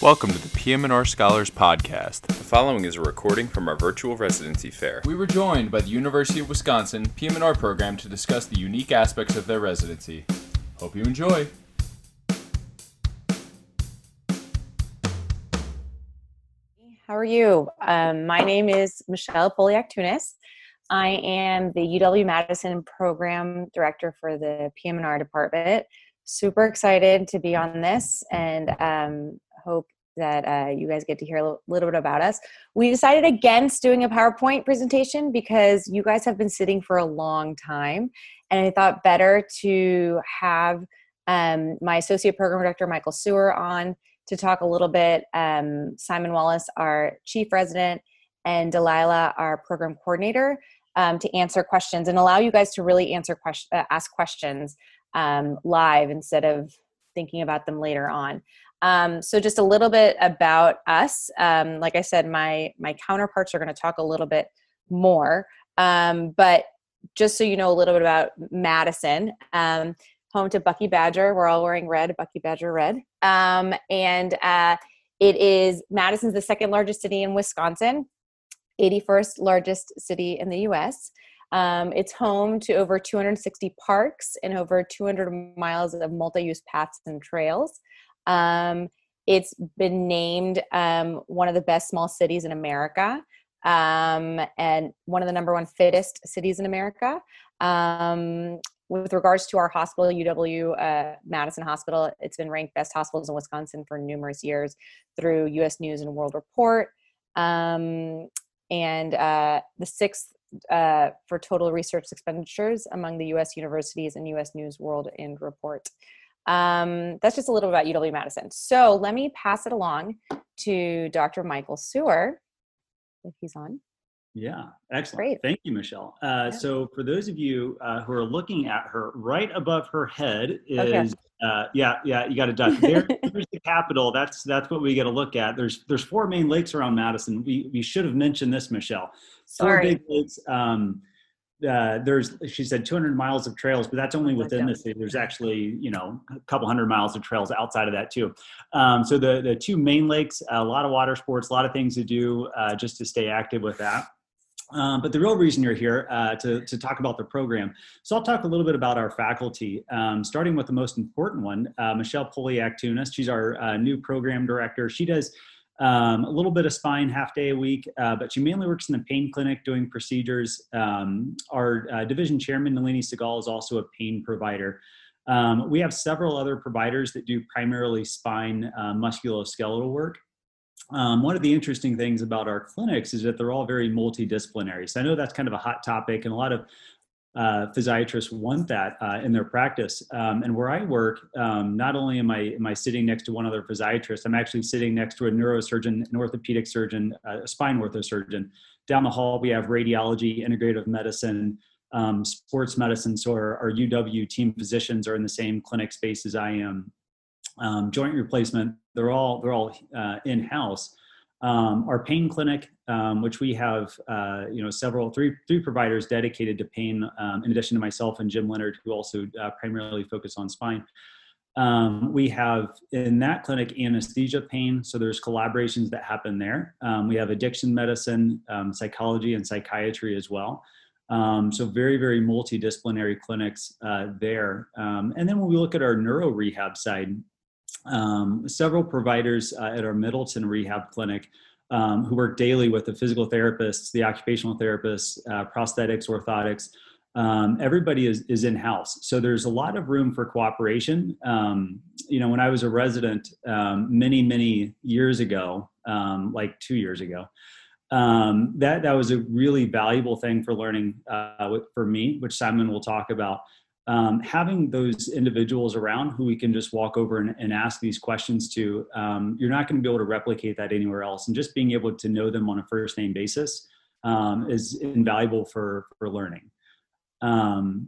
Welcome to the PM&R Scholars Podcast. The following is a recording from our virtual residency fair. We were joined by the University of Wisconsin PM&R program to discuss the unique aspects of their residency. Hope you enjoy. How are you? Um, my name is Michelle Poliak Tunis. I am the UW Madison Program Director for the PM&R department. Super excited to be on this and um, hope that uh, you guys get to hear a little bit about us. We decided against doing a PowerPoint presentation because you guys have been sitting for a long time, and I thought better to have um, my associate program director Michael Suer on to talk a little bit. Um, Simon Wallace, our chief resident, and Delilah, our program coordinator, um, to answer questions and allow you guys to really answer question, uh, ask questions um, live instead of thinking about them later on. Um, so just a little bit about us. Um, like I said, my my counterparts are going to talk a little bit more, um, but just so you know a little bit about Madison, um, home to Bucky Badger. We're all wearing red, Bucky Badger red, um, and uh, it is Madison's the second largest city in Wisconsin, 81st largest city in the U.S. Um, it's home to over 260 parks and over 200 miles of multi-use paths and trails. Um, it's been named um, one of the best small cities in America um, and one of the number one fittest cities in America. Um, with regards to our hospital, UW uh, Madison Hospital, it's been ranked best hospitals in Wisconsin for numerous years through U.S. News and World Report, um, and uh, the sixth uh, for total research expenditures among the U.S. universities and U.S. News World and Report. Um, that's just a little about UW Madison. So let me pass it along to Dr. Michael Suer, if he's on. Yeah, excellent. Great. Thank you, Michelle. Uh, yeah. So, for those of you uh, who are looking at her, right above her head is, okay. uh, yeah, yeah, you got it done. There, there's the capital. That's that's what we got to look at. There's there's four main lakes around Madison. We we should have mentioned this, Michelle. Four Sorry. big lakes. Um, uh, there's she said 200 miles of trails but that's only within the city there's actually you know a couple hundred miles of trails outside of that too um, so the the two main lakes a lot of water sports a lot of things to do uh, just to stay active with that um, but the real reason you're here uh, to, to talk about the program. So I'll talk a little bit about our faculty, um, starting with the most important one, uh, Michelle Poliak Tunis. She's our uh, new program director. She does um, a little bit of spine half day a week, uh, but she mainly works in the pain clinic doing procedures. Um, our uh, division chairman, Nalini Sehgal, is also a pain provider. Um, we have several other providers that do primarily spine uh, musculoskeletal work. Um, one of the interesting things about our clinics is that they're all very multidisciplinary. So I know that's kind of a hot topic, and a lot of uh, physiatrists want that uh, in their practice. Um, and where I work, um, not only am I, am I sitting next to one other physiatrist, I'm actually sitting next to a neurosurgeon, an orthopedic surgeon, uh, a spine orthosurgeon. Down the hall, we have radiology, integrative medicine, um, sports medicine. So our, our, UW team physicians are in the same clinic space as I am. Um, joint replacement, they're all they're all uh, in house. Um, our pain clinic, um, which we have, uh, you know, several three three providers dedicated to pain, um, in addition to myself and Jim Leonard, who also uh, primarily focus on spine. Um, we have in that clinic anesthesia pain, so there's collaborations that happen there. Um, we have addiction medicine, um, psychology, and psychiatry as well. so very very multidisciplinary clinics uh, there. and then when we look at our neuro rehab side, um, several providers uh, at our Middleton Rehab Clinic um, who work daily with the physical therapists, the occupational therapists, uh, prosthetics, orthotics. Um, everybody is, is in house. So there's a lot of room for cooperation. Um, you know, when I was a resident um, many, many years ago, um, like two years ago, that, that was a really valuable thing for learning uh, for me, which Simon will talk about um, having those individuals around who we can just walk over and, and ask these questions to, um, you're not going to be able to replicate that anywhere else. And just being able to know them on a first name basis um, is invaluable for, for learning. Um,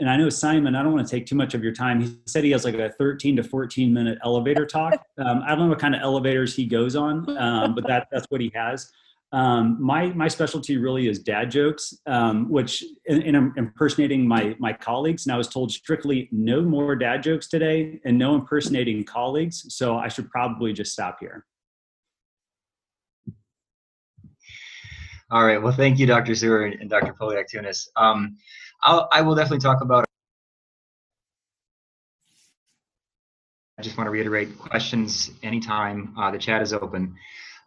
and I know Simon, I don't want to take too much of your time. He said he has like a 13 to 14 minute elevator talk. Um, I don't know what kind of elevators he goes on, um, but that, that's what he has. Um, my my specialty really is dad jokes, um, which in, in, impersonating my my colleagues. And I was told strictly no more dad jokes today, and no impersonating colleagues. So I should probably just stop here. All right. Well, thank you, Dr. Suer and Dr. Poliak-Tunis. Um, I'll, I will definitely talk about. I just want to reiterate questions anytime. Uh, the chat is open.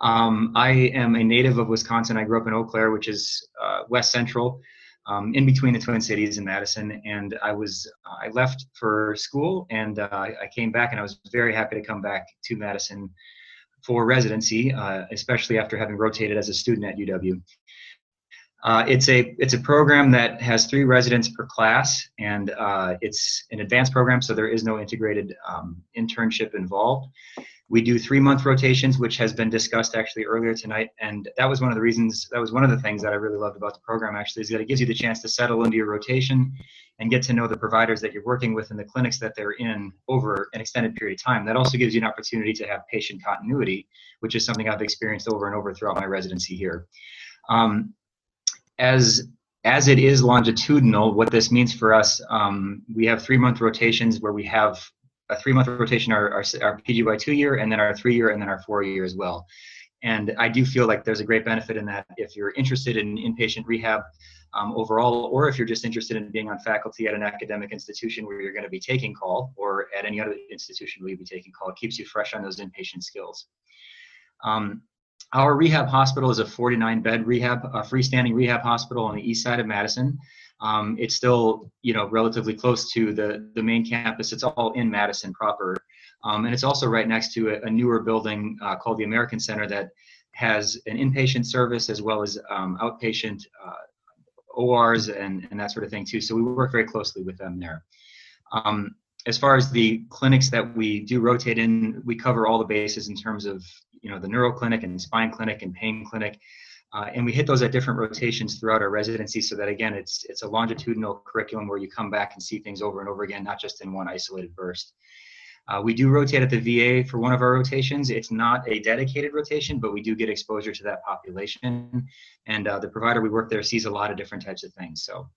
Um, I am a native of Wisconsin. I grew up in Eau Claire, which is uh, west central, um, in between the Twin Cities and Madison. And I was I left for school, and uh, I came back, and I was very happy to come back to Madison for residency, uh, especially after having rotated as a student at UW. Uh, it's a it's a program that has three residents per class, and uh, it's an advanced program, so there is no integrated um, internship involved. We do three month rotations, which has been discussed actually earlier tonight, and that was one of the reasons. That was one of the things that I really loved about the program. Actually, is that it gives you the chance to settle into your rotation and get to know the providers that you're working with and the clinics that they're in over an extended period of time. That also gives you an opportunity to have patient continuity, which is something I've experienced over and over throughout my residency here. Um, as as it is longitudinal, what this means for us, um, we have three month rotations where we have a three month rotation, our, our, our PGY two year, and then our three year, and then our four year as well. And I do feel like there's a great benefit in that if you're interested in inpatient rehab um, overall, or if you're just interested in being on faculty at an academic institution where you're going to be taking call, or at any other institution where you'll be taking call, it keeps you fresh on those inpatient skills. Um, our rehab hospital is a 49 bed rehab, a freestanding rehab hospital on the east side of Madison. Um, it's still, you know, relatively close to the, the main campus. It's all in Madison proper. Um, and it's also right next to a, a newer building uh, called the American Center that has an inpatient service as well as um, outpatient uh, ORs and, and that sort of thing too. So we work very closely with them there. Um, as far as the clinics that we do rotate in, we cover all the bases in terms of you know the neuro clinic and spine clinic and pain clinic. Uh, and we hit those at different rotations throughout our residency so that again it's it's a longitudinal curriculum where you come back and see things over and over again not just in one isolated burst. Uh, we do rotate at the va for one of our rotations. It's not a dedicated rotation but we do get exposure to that population. And uh, the provider we work there sees a lot of different types of things. So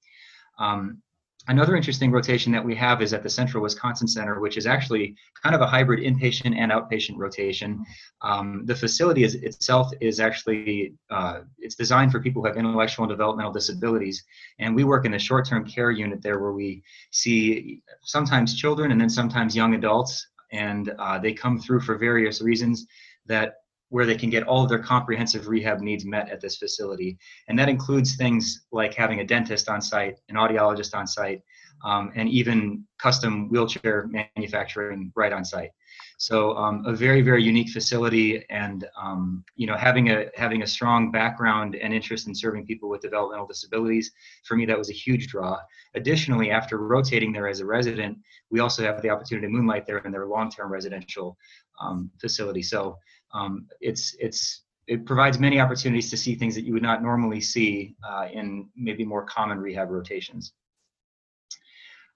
um, Another interesting rotation that we have is at the Central Wisconsin Center, which is actually kind of a hybrid inpatient and outpatient rotation. Um, the facility is, itself is actually uh, it's designed for people who have intellectual and developmental disabilities, and we work in the short-term care unit there, where we see sometimes children and then sometimes young adults, and uh, they come through for various reasons that where they can get all of their comprehensive rehab needs met at this facility. And that includes things like having a dentist on site, an audiologist on site, um, and even custom wheelchair manufacturing right on site. So um, a very, very unique facility, and um, you know, having a having a strong background and interest in serving people with developmental disabilities, for me, that was a huge draw. Additionally, after rotating there as a resident, we also have the opportunity to moonlight there in their long-term residential um, facility. So um, it's it's it provides many opportunities to see things that you would not normally see uh, in maybe more common rehab rotations.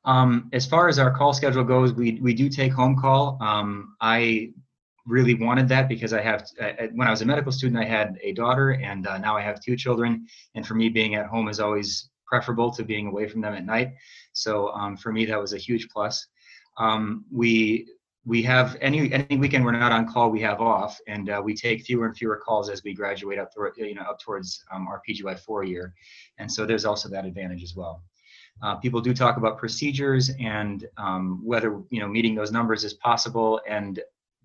Um, as far as our call schedule goes, we we do take home call. Um, I really wanted that because I have when I was a medical student, I had a daughter, and uh, now I have two children. And for me, being at home is always preferable to being away from them at night. So um, for me, that was a huge plus. Um, we we have any any weekend we're not on call we have off and uh, we take fewer and fewer calls as we graduate up through you know up towards um, our pgy 4 year. And so there's also that advantage as well. Uh, people do talk about procedures and um, whether you know meeting those numbers is possible. And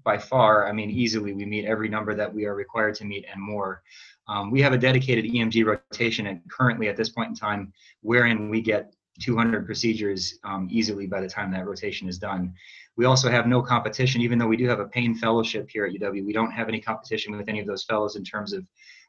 by far i mean easily we meet every number that we are required to meet and more. Um, we have a dedicated emg rotation and currently at this point in time wherein we get 200 procedures um, easily by the time that rotation is done. We also have no competition, even though we do have a pain fellowship here at UW. We don't have any competition with any of those fellows in terms of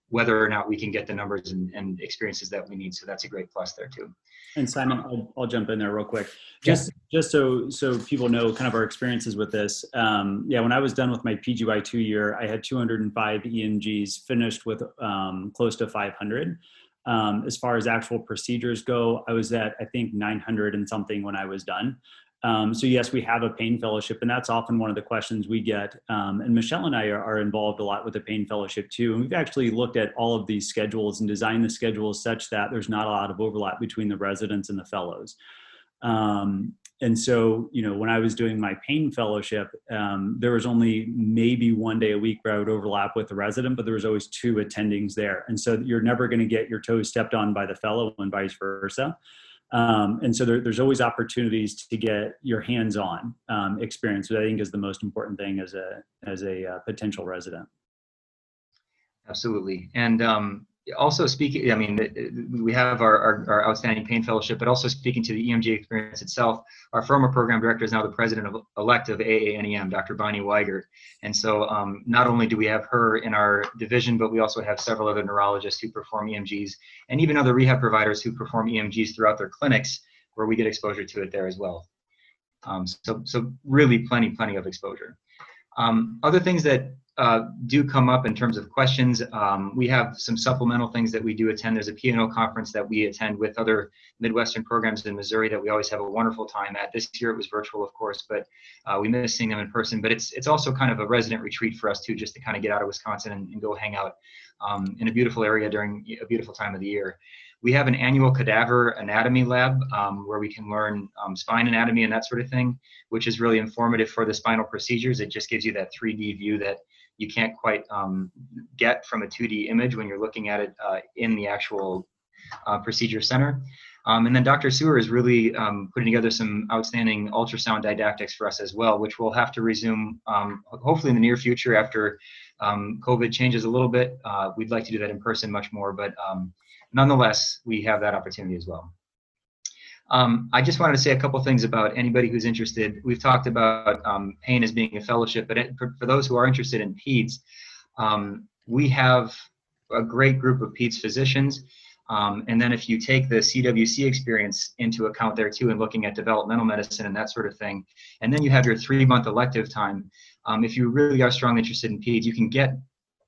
whether or not we can get the numbers and, and experiences that we need. So that's a great plus there too. And Simon, I'll, I'll jump in there real quick, just yeah. just so so people know kind of our experiences with this. Um, yeah, when I was done with my PGY two year, I had 205 EMGs, finished with um, close to 500. Um, as far as actual procedures go, I was at I think 900 and something when I was done. Um, so yes, we have a pain fellowship, and that's often one of the questions we get. Um, and Michelle and I are, are, involved a lot with the pain fellowship too. And we've actually looked at all of these schedules and designed the schedules such that there's not a lot of overlap between the residents and the fellows. Um, and so, you know, when I was doing my pain fellowship, um, there was only maybe one day a week where I would overlap with the resident, but there was always two attendings there. And so you're never going to get your toes stepped on by the fellow and vice versa. Um, and so there, there's always opportunities to get your hands-on um, experience, which I think is the most important thing as a as a uh, potential resident. Absolutely, and um, also speaking, I mean, we have our, our, our, outstanding pain fellowship, but also speaking to the EMG experience itself, our former program director is now the president of elect of AANEM, Dr. Bonnie Weigert. And so um, not only do we have her in our division, but we also have several other neurologists who perform EMGs and even other rehab providers who perform EMGs throughout their clinics where we get exposure to it there as well. Um, so, so really plenty, plenty of exposure. Um, other things that uh, do come up in terms of questions. Um, we have some supplemental things that we do attend. There's a P&O conference that we attend with other Midwestern programs in Missouri that we always have a wonderful time at. This year it was virtual, of course, but uh, we miss seeing them in person. But it's it's also kind of a resident retreat for us too, just to kind of get out of Wisconsin and, and go hang out um, in a beautiful area during a beautiful time of the year. We have an annual cadaver anatomy lab um, where we can learn um, spine anatomy and that sort of thing, which is really informative for the spinal procedures. It just gives you that 3D view that you can't quite um, get from a 2D image when you're looking at it uh, in the actual uh, procedure center. Um, and then Dr. Suer is really um, putting together some outstanding ultrasound didactics for us as well, which we'll have to resume um, hopefully in the near future after um, COVID changes a little bit. Uh, we'd like to do that in person much more, but um, nonetheless, we have that opportunity as well. Um, I just wanted to say a couple things about anybody who's interested. We've talked about um, pain as being a fellowship, but it, for, for, those who are interested in PEDS, um, we have a great group of PEDS physicians. Um, and then if you take the CWC experience into account there too, and looking at developmental medicine and that sort of thing, and then you have your three-month elective time. Um, if you really are strongly interested in PEDS, you can get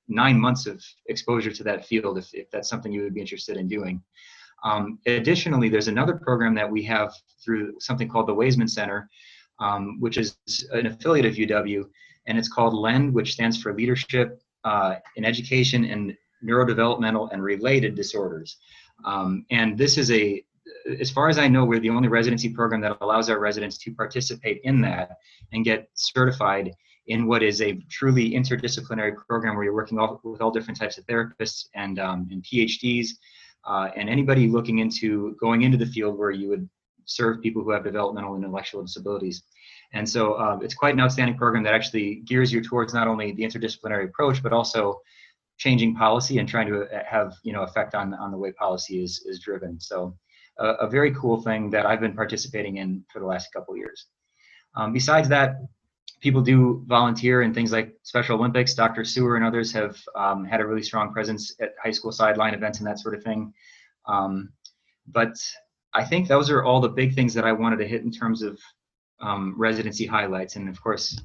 nine months of exposure to that field if, if that's something you would be interested in doing. Um, additionally, there's another program that we have through something called the Waisman Center, um, which is an affiliate of UW, and it's called LEND, which stands for Leadership uh, in Education and Neurodevelopmental and Related Disorders. Um, and this is a, as far as I know, we're the only residency program that allows our residents to participate in that and get certified in what is a truly interdisciplinary program where you're working all, with all different types of therapists and, um, and PhDs uh, and anybody looking into going into the field where you would serve people who have developmental and intellectual disabilities. And so uh, it's quite an outstanding program that actually gears you towards not only the interdisciplinary approach, but also changing policy and trying to uh, have you know effect on, on the way policy is, is driven. So uh, a very cool thing that I've been participating in for the last couple years. Um, besides that, people do volunteer in things like Special Olympics. Dr. Suer and others have um, had a really strong presence at high school sideline events and that sort of thing. Um, but I think those are all the big things that I wanted to hit in terms of um, residency highlights. And of course,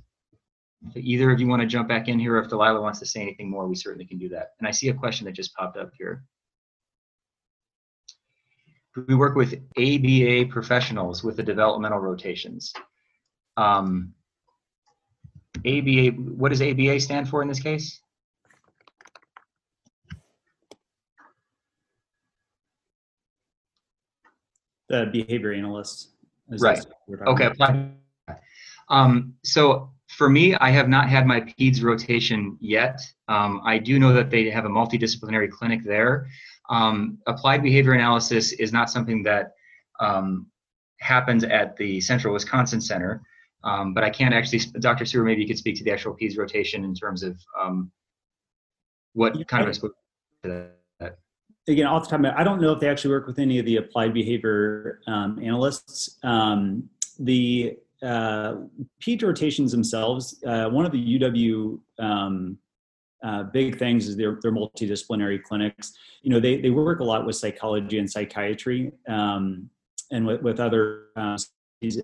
if either of you want to jump back in here, or if Delilah wants to say anything more, we certainly can do that. And I see a question that just popped up here. We work with ABA professionals with the developmental rotations. Um, ABA, what does ABA stand for in this case? The behavior analyst. Right. Okay. Um, so for me, I have not had my PEDS rotation yet. Um, I do know that they have a multidisciplinary clinic there. Um, applied behavior analysis is not something that um, happens at the Central Wisconsin Center. Um, but I can't actually, Dr. Suer, maybe you could speak to the actual PEDS rotation in terms of um, what kind of exposure to that. Again, off the top of my I don't know if they actually work with any of the applied behavior um, analysts. Um, the uh, PEDS rotations themselves, uh, one of the UW um, uh, big things is their, their multidisciplinary clinics. You know, they, they work a lot with psychology and psychiatry um, and with, with other don't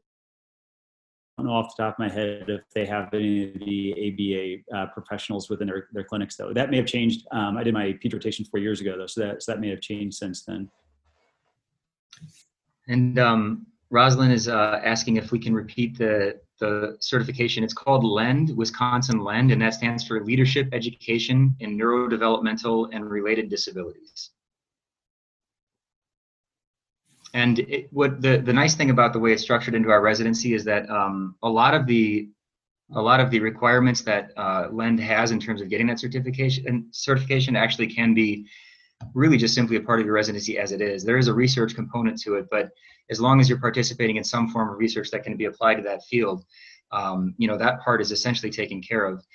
know off the top of my head if they have any of the ABA uh, professionals within their, their clinics, though. That may have changed. Um, I did my PEDS rotation four years ago, though, so that, so that may have changed since then. And um, Rosalind is uh, asking if we can repeat the the certification. It's called LEND, Wisconsin LEND, and that stands for Leadership Education in Neurodevelopmental and Related Disabilities. And it, what the, the nice thing about the way it's structured into our residency is that um, a lot of the a lot of the requirements that uh, LEND has in terms of getting that certification certification actually can be really just simply a part of your residency as it is. There is a research component to it, but as long as you're participating in some form of research that can be applied to that field, um, you know that part is essentially taken care of.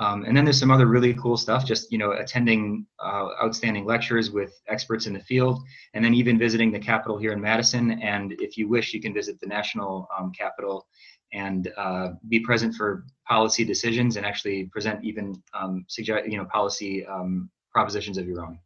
Um, and then there's some other really cool stuff, just you know, attending uh, outstanding lectures with experts in the field, and then even visiting the Capitol here in Madison. And if you wish, you can visit the national um, Capitol and uh, be present for policy decisions and actually present even um, suggest you know policy um, propositions of your own.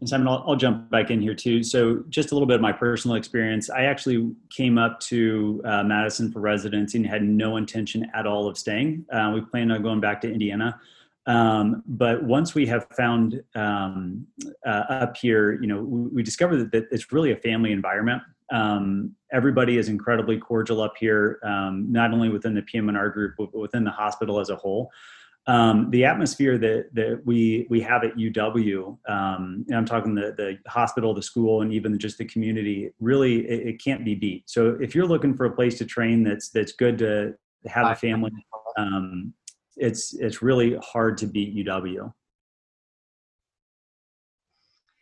And Simon, I'll, I'll, jump back in here too. So, just a little bit of my personal experience. I actually came up to uh, Madison for residency and had no intention at all of staying. Uh, we planned on going back to Indiana. Um, but once we have found um, uh, up here, you know, we, we discovered that, that, it's really a family environment. Um, everybody is incredibly cordial up here, um, not only within the PM&R group, but within the hospital as a whole um, the atmosphere that that we we have at UW, um, and I'm talking the the hospital, the school, and even just the community. Really, it, it, can't be beat. So if you're looking for a place to train that's that's good to have a family, um, it's it's really hard to beat UW.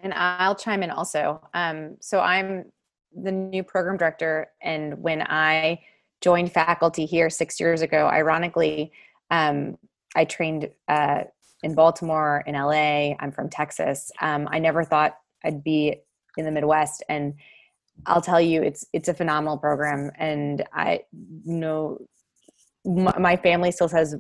And I'll chime in also. Um, so I'm the new program director, and when I joined faculty here six years ago, ironically, um, I trained uh, in Baltimore, in LA. I'm from Texas. Um, I never thought I'd be in the Midwest, and I'll tell you, it's it's a phenomenal program. And I know my, my family still says,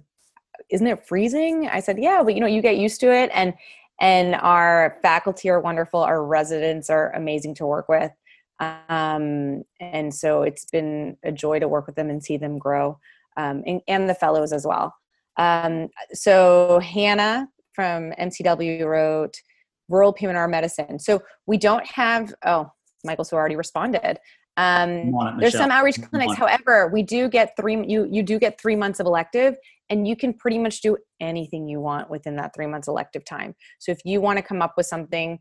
"Isn't it freezing?" I said, "Yeah, but you know, you get used to it." And and our faculty are wonderful. Our residents are amazing to work with. Um, and so it's been a joy to work with them and see them grow, um, and, and the fellows as well. Um, so Hannah from MCW wrote rural PM&R medicine. So we don't have, oh, Michael, Michael's already responded. Um, there's some outreach clinics. However, we do get three, you, you do get three months of elective and you can pretty much do anything you want within that three months elective time. So if you want to come up with something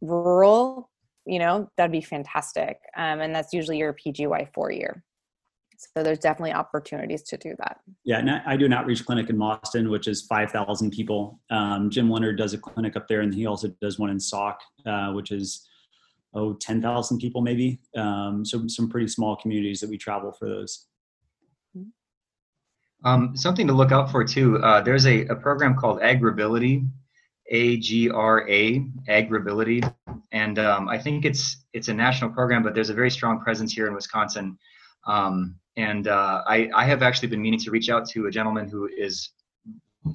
rural, you know, that'd be fantastic. Um, and that's usually your PGY four year. So there's definitely opportunities to do that. Yeah, I do an outreach clinic in Boston, which is 5,000 people. Um, Jim Leonard does a clinic up there, and he also does one in Sauk, uh, which is oh 10,000 people maybe. Um, so some pretty small communities that we travel for those. Um, something to look out for too. Uh, there's a, a program called Agrability, A G R A, Agrability, and um, I think it's it's a national program, but there's a very strong presence here in Wisconsin. Um, and uh, I, I have actually been meaning to reach out to a gentleman who is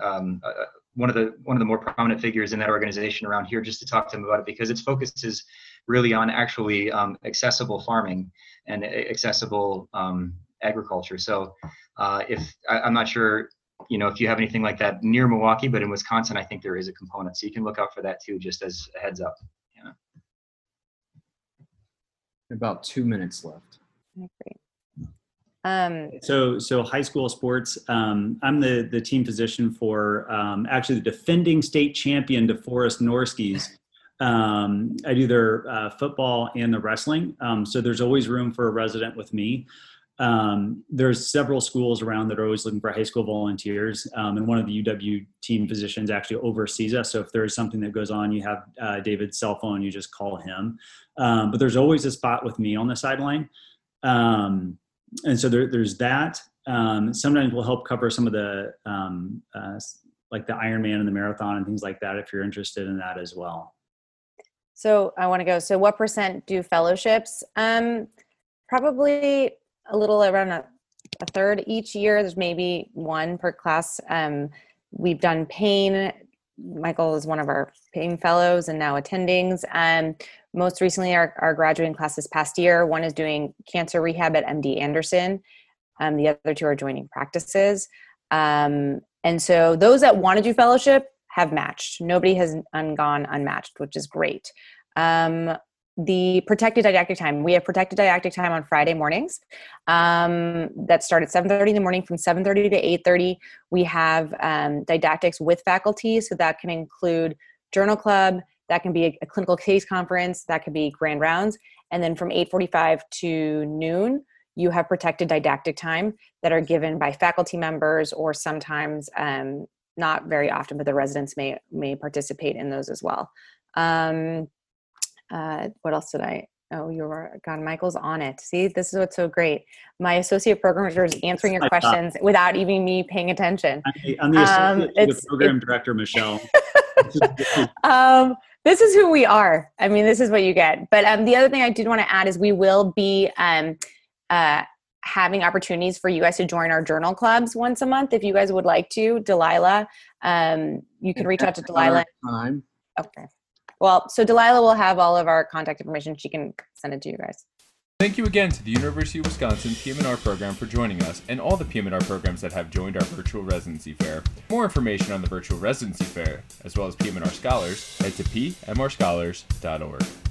um, uh, one of the one of the more prominent figures in that organization around here, just to talk to him about it because its focus is really on actually um, accessible farming and accessible um, agriculture. So uh, if I, I'm not sure you know if you have anything like that near Milwaukee, but in Wisconsin, I think there is a component. So you can look out for that too, just as a heads up. Yeah. About two minutes left. Great. Um, so, so high school sports. Um, I'm the the team physician for um, actually the defending state champion DeForest Norskies. Um, I do their uh, football and the wrestling. Um, so there's always room for a resident with me. Um, there's several schools around that are always looking for high school volunteers, um, and one of the UW team physicians actually oversees us. So if there is something that goes on, you have uh, David's cell phone, you just call him. Um, but there's always a spot with me on the sideline. Um, and so there, there's that. Um, sometimes we'll help cover some of the um, uh, like the Ironman and the marathon and things like that if you're interested in that as well. So I want to go. So what percent do fellowships? Um, probably a little around a, a third each year. There's maybe one per class. Um, we've done pain. Michael is one of our pain fellows and now attendings. Um, most recently, our, our graduating class this past year, one is doing cancer rehab at MD Anderson. Um, the other two are joining practices. Um, and so those that want to do fellowship have matched. Nobody has gone unmatched, which is great. Um, the protected didactic time. We have protected didactic time on Friday mornings. Um, that start at 7:30 in the morning. From 7:30 to 8:30, we have um, didactics with faculty. So that can include journal club. That can be a, a clinical case conference. That could be grand rounds. And then from 8:45 to noon, you have protected didactic time that are given by faculty members or sometimes um, not very often, but the residents may may participate in those as well. Um, uh, what else did I? Oh, you were God. Michael's on it. See, this is what's so great. My associate program director is answering your questions without even me paying attention. I'm the, I'm the um, associate um, program it, director, Michelle. um, this is who we are. I mean, this is what you get. But um, the other thing I did want to add is we will be um, uh, having opportunities for you guys to join our journal clubs once a month if you guys would like to. Delilah, um, you can reach out to Delilah. Time. Okay. Well, so Delilah will have all of our contact information. She can send it to you guys. Thank you again to the University of Wisconsin PM&R program for joining us and all the PM&R programs that have joined our virtual residency fair. For more information on the virtual residency fair, as well as PM&R scholars, head to pmrscholars.org.